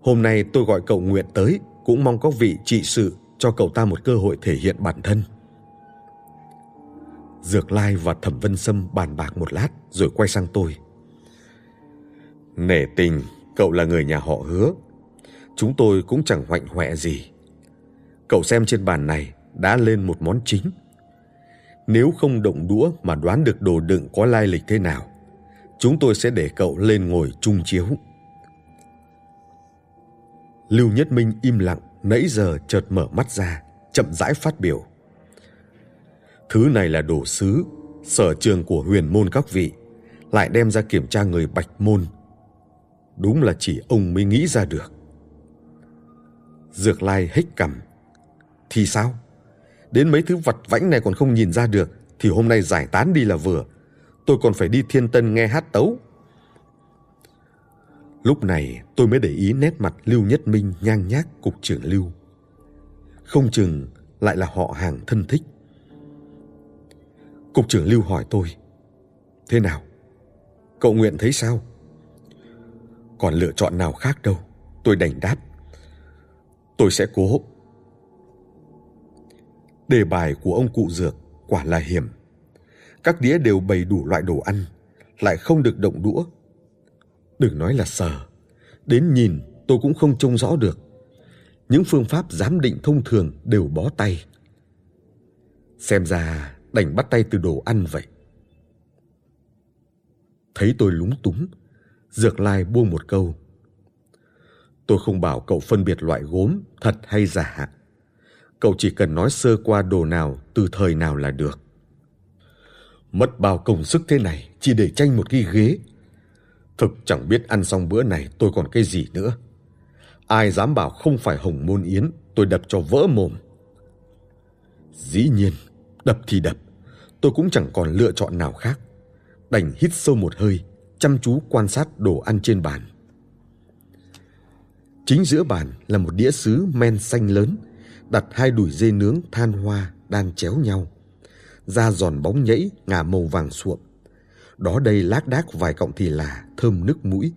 Hôm nay tôi gọi cậu Nguyện tới cũng mong có vị trị sự cho cậu ta một cơ hội thể hiện bản thân. Dược Lai và Thẩm Vân Sâm bàn bạc một lát rồi quay sang tôi. Nể tình, cậu là người nhà họ hứa. Chúng tôi cũng chẳng hoạnh hoẹ gì. Cậu xem trên bàn này đã lên một món chính. Nếu không động đũa mà đoán được đồ đựng có lai lịch thế nào, chúng tôi sẽ để cậu lên ngồi chung chiếu. Lưu Nhất Minh im lặng, nãy giờ chợt mở mắt ra, chậm rãi phát biểu. Thứ này là đồ sứ, sở trường của huyền môn các vị, lại đem ra kiểm tra người bạch môn. Đúng là chỉ ông mới nghĩ ra được. Dược lai hích cằm. Thì sao? Đến mấy thứ vặt vãnh này còn không nhìn ra được, thì hôm nay giải tán đi là vừa. Tôi còn phải đi thiên tân nghe hát tấu. Lúc này tôi mới để ý nét mặt Lưu Nhất Minh nhang nhác cục trưởng Lưu. Không chừng lại là họ hàng thân thích. Cục trưởng Lưu hỏi tôi. Thế nào? Cậu Nguyện thấy sao? Còn lựa chọn nào khác đâu. Tôi đành đáp. Tôi sẽ cố. Đề bài của ông cụ dược quả là hiểm. Các đĩa đều bày đủ loại đồ ăn, lại không được động đũa. Đừng nói là sờ, đến nhìn tôi cũng không trông rõ được. Những phương pháp giám định thông thường đều bó tay. Xem ra đành bắt tay từ đồ ăn vậy. Thấy tôi lúng túng, Dược Lai buông một câu. Tôi không bảo cậu phân biệt loại gốm thật hay giả. Cậu chỉ cần nói sơ qua đồ nào từ thời nào là được. Mất bao công sức thế này chỉ để tranh một cái ghế. Thực chẳng biết ăn xong bữa này tôi còn cái gì nữa. Ai dám bảo không phải hồng môn yến, tôi đập cho vỡ mồm. Dĩ nhiên, đập thì đập, tôi cũng chẳng còn lựa chọn nào khác. Đành hít sâu một hơi, chăm chú quan sát đồ ăn trên bàn. Chính giữa bàn là một đĩa sứ men xanh lớn, đặt hai đùi dê nướng than hoa đang chéo nhau. Da giòn bóng nhẫy, ngả màu vàng suộm. Đó đây lác đác vài cọng thì là thơm nước mũi.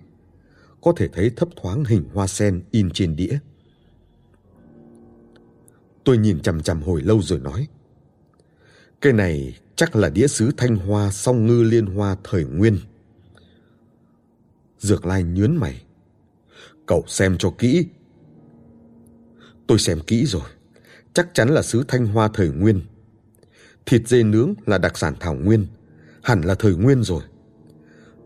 Có thể thấy thấp thoáng hình hoa sen in trên đĩa. Tôi nhìn chằm chằm hồi lâu rồi nói. Cái này chắc là đĩa sứ thanh hoa song ngư liên hoa thời nguyên. Dược lai nhớn mày. Cậu xem cho kỹ. Tôi xem kỹ rồi. Chắc chắn là sứ thanh hoa thời nguyên. Thịt dê nướng là đặc sản thảo nguyên. Hẳn là thời nguyên rồi.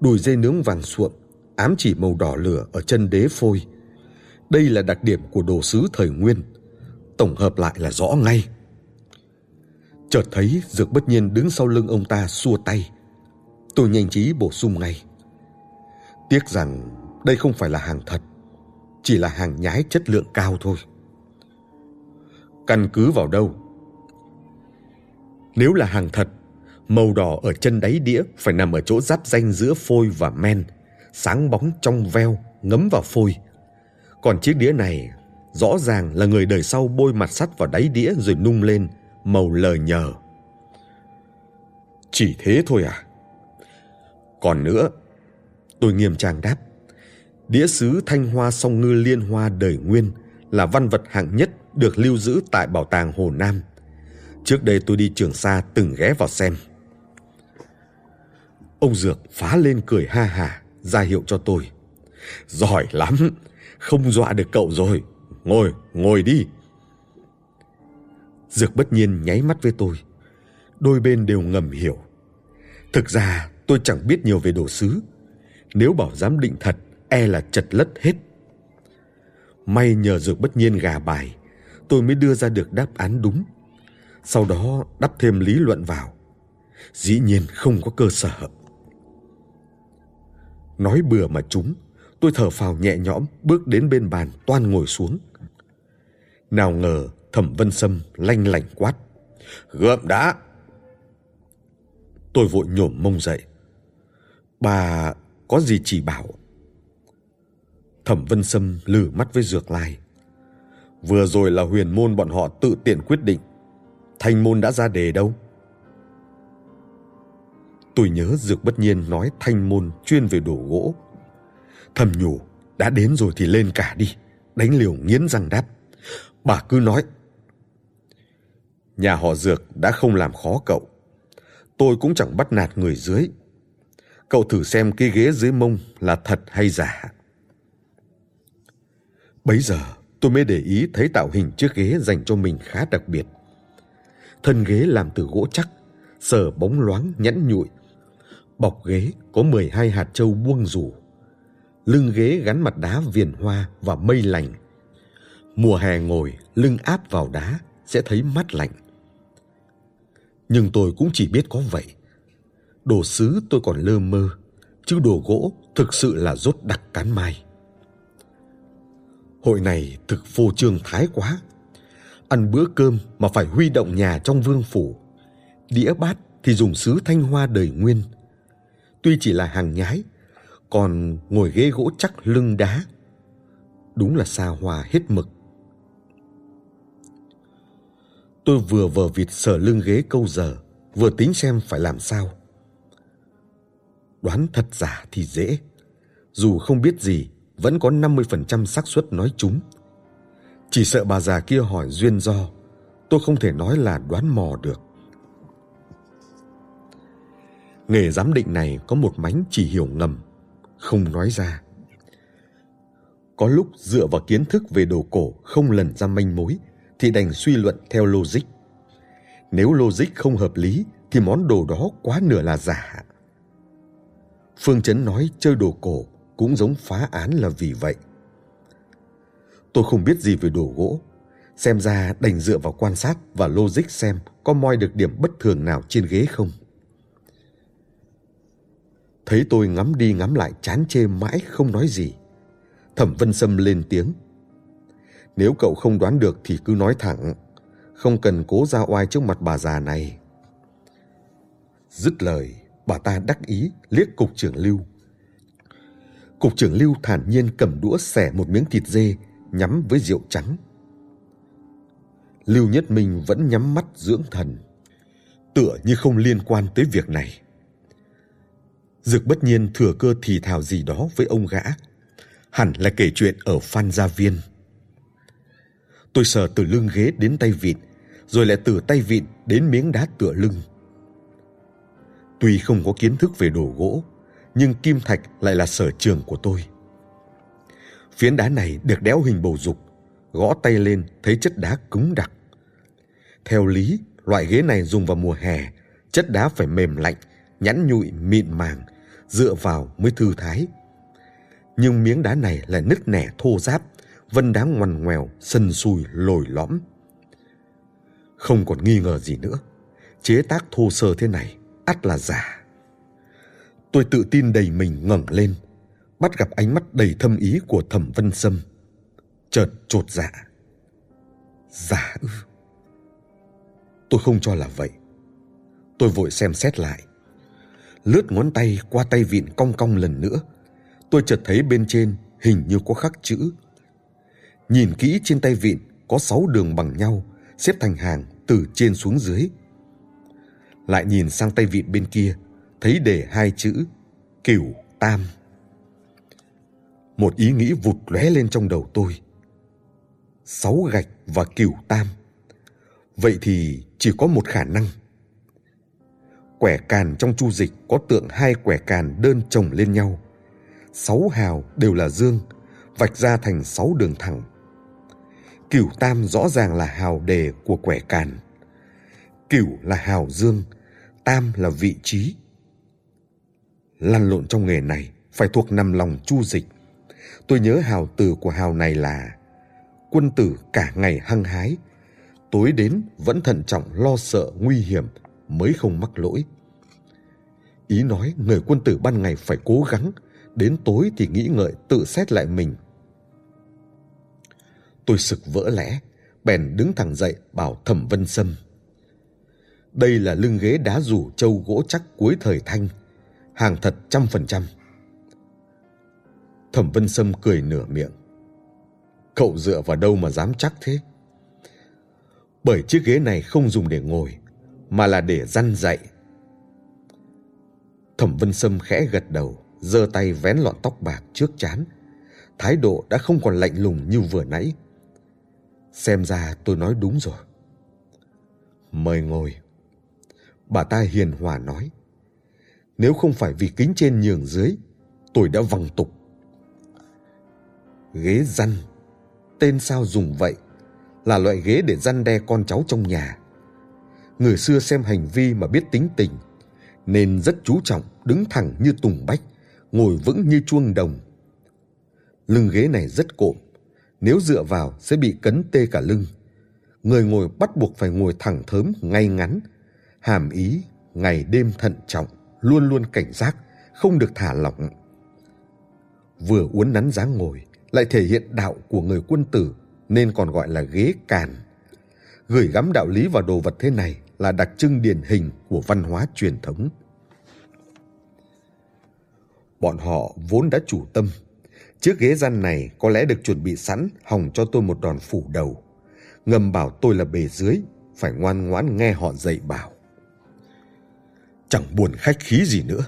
Đùi dê nướng vàng suộm, ám chỉ màu đỏ lửa ở chân đế phôi. Đây là đặc điểm của đồ sứ thời nguyên. Tổng hợp lại là rõ ngay. Chợt thấy Dược bất nhiên đứng sau lưng ông ta xua tay. Tôi nhanh trí bổ sung ngay. Tiếc rằng đây không phải là hàng thật, chỉ là hàng nhái chất lượng cao thôi. Căn cứ vào đâu? Nếu là hàng thật, màu đỏ ở chân đáy đĩa phải nằm ở chỗ giáp danh giữa phôi và men, sáng bóng trong veo, ngấm vào phôi. Còn chiếc đĩa này rõ ràng là người đời sau bôi mặt sắt vào đáy đĩa rồi nung lên, màu lờ nhờ. Chỉ thế thôi à? Còn nữa, tôi nghiêm trang đáp. Đĩa sứ thanh hoa song ngư liên hoa đời nguyên là văn vật hạng nhất được lưu giữ tại bảo tàng Hồ Nam. Trước đây tôi đi Trường Sa từng ghé vào xem. Ông Dược phá lên cười ha hà, ra hiệu cho tôi. Giỏi lắm, không dọa được cậu rồi. Ngồi, ngồi đi. Dược bất nhiên nháy mắt với tôi. Đôi bên đều ngầm hiểu. Thực ra tôi chẳng biết nhiều về đồ sứ. Nếu bảo giám định thật, e là chật lất hết. May nhờ Dược bất nhiên gà bài, tôi mới đưa ra được đáp án đúng. Sau đó đắp thêm lý luận vào. Dĩ nhiên không có cơ sở. Nói bừa mà chúng, tôi thở phào nhẹ nhõm bước đến bên bàn toan ngồi xuống. Nào ngờ thẩm vân sâm lanh lảnh quát. Gượm đã! Tôi vội nhổm mông dậy. Bà có gì chỉ bảo? Thẩm vân sâm lử mắt với dược lai. Vừa rồi là huyền môn bọn họ tự tiện quyết định. Thanh môn đã ra đề đâu? Tôi nhớ Dược bất nhiên nói thanh môn chuyên về đổ gỗ. Thầm nhủ, đã đến rồi thì lên cả đi, đánh liều nghiến răng đáp. Bà cứ nói. Nhà họ Dược đã không làm khó cậu. Tôi cũng chẳng bắt nạt người dưới. Cậu thử xem cái ghế dưới mông là thật hay giả. Bấy giờ tôi mới để ý thấy tạo hình chiếc ghế dành cho mình khá đặc biệt. Thân ghế làm từ gỗ chắc, sờ bóng loáng nhẵn nhụi Bọc ghế có 12 hạt châu buông rủ. Lưng ghế gắn mặt đá viền hoa và mây lành. Mùa hè ngồi lưng áp vào đá sẽ thấy mát lạnh. Nhưng tôi cũng chỉ biết có vậy. Đồ sứ tôi còn lơ mơ, chứ đồ gỗ thực sự là rốt đặc cán mai. Hội này thực phô trương thái quá. Ăn bữa cơm mà phải huy động nhà trong vương phủ. Đĩa bát thì dùng sứ thanh hoa đời nguyên – tuy chỉ là hàng nhái, còn ngồi ghế gỗ chắc lưng đá. Đúng là xa hoa hết mực. Tôi vừa vờ vịt sờ lưng ghế câu giờ, vừa tính xem phải làm sao. Đoán thật giả thì dễ. Dù không biết gì, vẫn có 50% xác suất nói chúng. Chỉ sợ bà già kia hỏi duyên do, tôi không thể nói là đoán mò được. Nghề giám định này có một mánh chỉ hiểu ngầm, không nói ra. Có lúc dựa vào kiến thức về đồ cổ không lần ra manh mối thì đành suy luận theo logic. Nếu logic không hợp lý thì món đồ đó quá nửa là giả. Phương Chấn nói chơi đồ cổ cũng giống phá án là vì vậy. Tôi không biết gì về đồ gỗ, xem ra đành dựa vào quan sát và logic xem có moi được điểm bất thường nào trên ghế không. Thấy tôi ngắm đi ngắm lại chán chê mãi không nói gì. Thẩm Vân Sâm lên tiếng. Nếu cậu không đoán được thì cứ nói thẳng. Không cần cố ra oai trước mặt bà già này. Dứt lời, bà ta đắc ý liếc cục trưởng Lưu. Cục trưởng Lưu thản nhiên cầm đũa xẻ một miếng thịt dê nhắm với rượu trắng. Lưu Nhất Minh vẫn nhắm mắt dưỡng thần. Tựa như không liên quan tới việc này. Dực bất nhiên thừa cơ thì thào gì đó với ông gã. Hẳn là kể chuyện ở Phan Gia Viên. Tôi sờ từ lưng ghế đến tay vịn, rồi lại từ tay vịn đến miếng đá tựa lưng. Tuy không có kiến thức về đồ gỗ, nhưng kim thạch lại là sở trường của tôi. Phiến đá này được đéo hình bầu dục, gõ tay lên thấy chất đá cứng đặc. Theo lý, loại ghế này dùng vào mùa hè, chất đá phải mềm lạnh, nhẵn nhụi mịn màng, dựa vào mới thư thái. Nhưng miếng đá này lại nứt nẻ thô ráp, vân đá ngoằn ngoèo, sần sùi lồi lõm. Không còn nghi ngờ gì nữa, chế tác thô sơ thế này ắt là giả. Tôi tự tin đầy mình ngẩng lên, bắt gặp ánh mắt đầy thâm ý của Thẩm Vân Sâm. Chợt trột dạ. Giả ư? Tôi không cho là vậy. Tôi vội xem xét lại lướt ngón tay qua tay vịn cong cong lần nữa tôi chợt thấy bên trên hình như có khắc chữ nhìn kỹ trên tay vịn có sáu đường bằng nhau xếp thành hàng từ trên xuống dưới. Lại nhìn sang tay vịn bên kia thấy để hai chữ cửu tam. Một ý nghĩ vụt lóe lên trong đầu tôi. Sáu gạch và cửu tam. Vậy thì chỉ có một khả năng. Quẻ càn trong chu dịch có tượng hai quẻ càn đơn chồng lên nhau. Sáu hào đều là dương, vạch ra thành sáu đường thẳng. Cửu tam rõ ràng là hào đề của quẻ càn. Cửu là hào dương, tam là vị trí. Lăn lộn trong nghề này phải thuộc nằm lòng chu dịch. Tôi nhớ hào từ của hào này là quân tử cả ngày hăng hái, tối đến vẫn thận trọng lo sợ nguy hiểm mới không mắc lỗi. Ý nói người quân tử ban ngày phải cố gắng, đến tối thì nghĩ ngợi tự xét lại mình. Tôi sực vỡ lẽ, bèn đứng thẳng dậy bảo Thẩm Vân Sâm. Đây là lưng ghế đá rủ châu gỗ chắc cuối thời Thanh, hàng thật trăm phần trăm. Thẩm Vân Sâm cười nửa miệng. Cậu dựa vào đâu mà dám chắc thế? Bởi chiếc ghế này không dùng để ngồi, mà là để răn dậy. Thẩm Vân Sâm khẽ gật đầu, giơ tay vén lọn tóc bạc trước chán. Thái độ đã không còn lạnh lùng như vừa nãy. Xem ra tôi nói đúng rồi. Mời ngồi. Bà ta hiền hòa nói. Nếu không phải vì kính trên nhường dưới, tôi đã văng tục. Ghế răn, tên sao dùng vậy, là loại ghế để răn đe con cháu trong nhà. Người xưa xem hành vi mà biết tính tình, nên rất chú trọng đứng thẳng như tùng bách, ngồi vững như chuông đồng. Lưng ghế này rất cộm, nếu dựa vào sẽ bị cấn tê cả lưng. Người ngồi bắt buộc phải ngồi thẳng thớm ngay ngắn, hàm ý ngày đêm thận trọng, luôn luôn cảnh giác, không được thả lỏng. Vừa uốn nắn dáng ngồi, lại thể hiện đạo của người quân tử nên còn gọi là ghế càn. Gửi gắm đạo lý vào đồ vật thế này là đặc trưng điển hình của văn hóa truyền thống. Bọn họ vốn đã chủ tâm. Chiếc ghế răn này có lẽ được chuẩn bị sẵn hòng cho tôi một đòn phủ đầu. Ngầm bảo tôi là bề dưới, phải ngoan ngoãn nghe họ dạy bảo. Chẳng buồn khách khí gì nữa.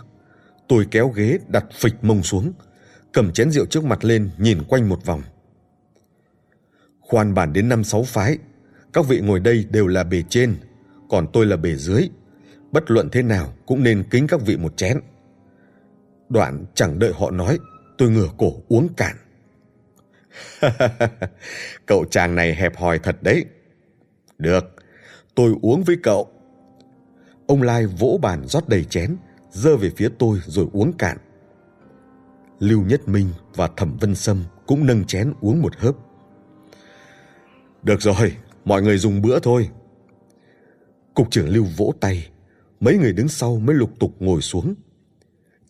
Tôi kéo ghế đặt phịch mông xuống, cầm chén rượu trước mặt lên nhìn quanh một vòng. Khoan bản đến năm sáu phái, các vị ngồi đây đều là bề trên, còn tôi là bề dưới. Bất luận thế nào cũng nên kính các vị một chén. Đoạn chẳng đợi họ nói, tôi ngửa cổ uống cạn. cậu chàng này hẹp hòi thật đấy. Được, tôi uống với cậu. Ông Lai vỗ bàn rót đầy chén, dơ về phía tôi rồi uống cạn. Lưu Nhất Minh và Thẩm Vân Sâm cũng nâng chén uống một hớp. Được rồi, mọi người dùng bữa thôi. Cục trưởng Lưu vỗ tay, mấy người đứng sau mới lục tục ngồi xuống.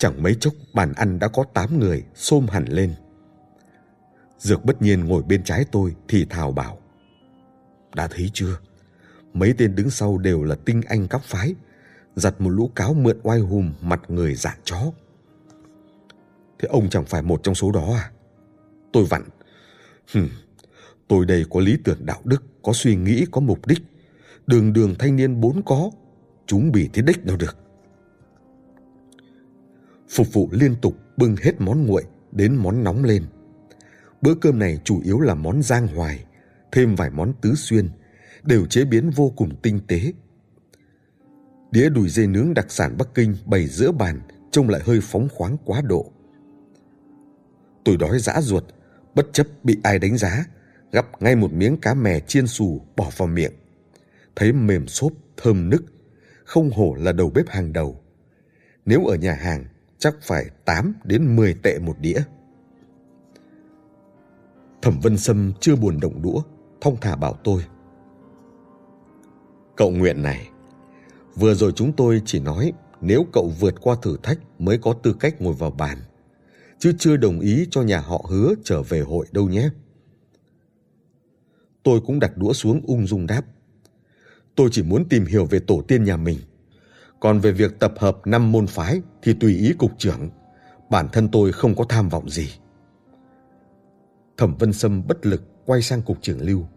Chẳng mấy chốc bàn ăn đã có tám người xôm hẳn lên. Dược bất nhiên ngồi bên trái tôi thì thào bảo. Đã thấy chưa? Mấy tên đứng sau đều là tinh anh cấp phái, giặt một lũ cáo mượn oai hùm mặt người dạng chó. Thế ông chẳng phải một trong số đó à? Tôi vặn. Hừm, tôi đây có lý tưởng đạo đức, có suy nghĩ, có mục đích. Đường đường thanh niên bốn có, chúng bị thế đích đâu được. Phục vụ liên tục bưng hết món nguội đến món nóng lên. Bữa cơm này chủ yếu là món giang hoài, thêm vài món tứ xuyên, đều chế biến vô cùng tinh tế. Đĩa đùi dê nướng đặc sản Bắc Kinh bày giữa bàn trông lại hơi phóng khoáng quá độ. Tôi đói dã ruột, bất chấp bị ai đánh giá, gắp ngay một miếng cá mè chiên xù bỏ vào miệng. Thấy mềm xốp, thơm nức, không hổ là đầu bếp hàng đầu. Nếu ở nhà hàng, chắc phải 8 đến 10 tệ một đĩa. Thẩm Vân Sâm chưa buồn động đũa, thong thả bảo tôi. Cậu nguyện này, vừa rồi chúng tôi chỉ nói nếu cậu vượt qua thử thách mới có tư cách ngồi vào bàn chứ chưa đồng ý cho nhà họ hứa trở về hội đâu nhé. Tôi cũng đặt đũa xuống ung dung đáp. Tôi chỉ muốn tìm hiểu về tổ tiên nhà mình. Còn về việc tập hợp năm môn phái thì tùy ý cục trưởng. Bản thân tôi không có tham vọng gì. Thẩm Vân Sâm bất lực quay sang cục trưởng Lưu.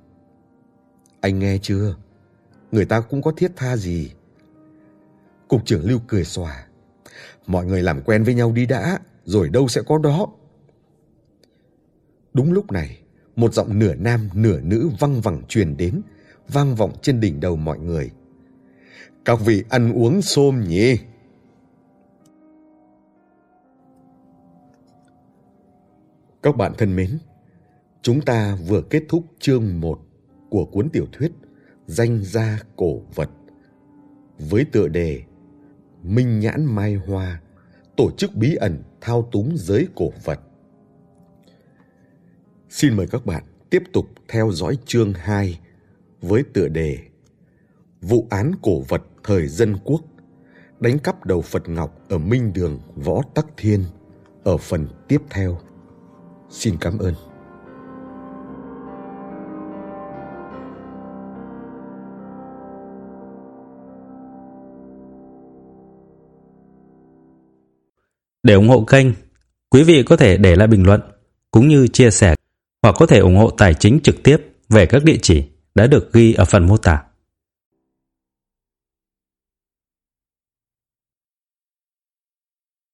Anh nghe chưa? Người ta cũng có thiết tha gì. Cục trưởng Lưu cười xòa. Mọi người làm quen với nhau đi đã rồi đâu sẽ có đó. Đúng lúc này, một giọng nửa nam nửa nữ văng vẳng truyền đến, vang vọng trên đỉnh đầu mọi người. Các vị ăn uống xôm nhỉ? Các bạn thân mến, chúng ta vừa kết thúc chương 1 của cuốn tiểu thuyết Danh gia cổ vật với tựa đề Minh nhãn mai hoa tổ chức bí ẩn thao túng giới cổ vật. Xin mời các bạn tiếp tục theo dõi chương 2 với tựa đề Vụ án cổ vật thời dân quốc đánh cắp đầu Phật Ngọc ở Minh Đường Võ Tắc Thiên ở phần tiếp theo. Xin cảm ơn. Để ủng hộ kênh, quý vị có thể để lại bình luận cũng như chia sẻ hoặc có thể ủng hộ tài chính trực tiếp về các địa chỉ đã được ghi ở phần mô tả.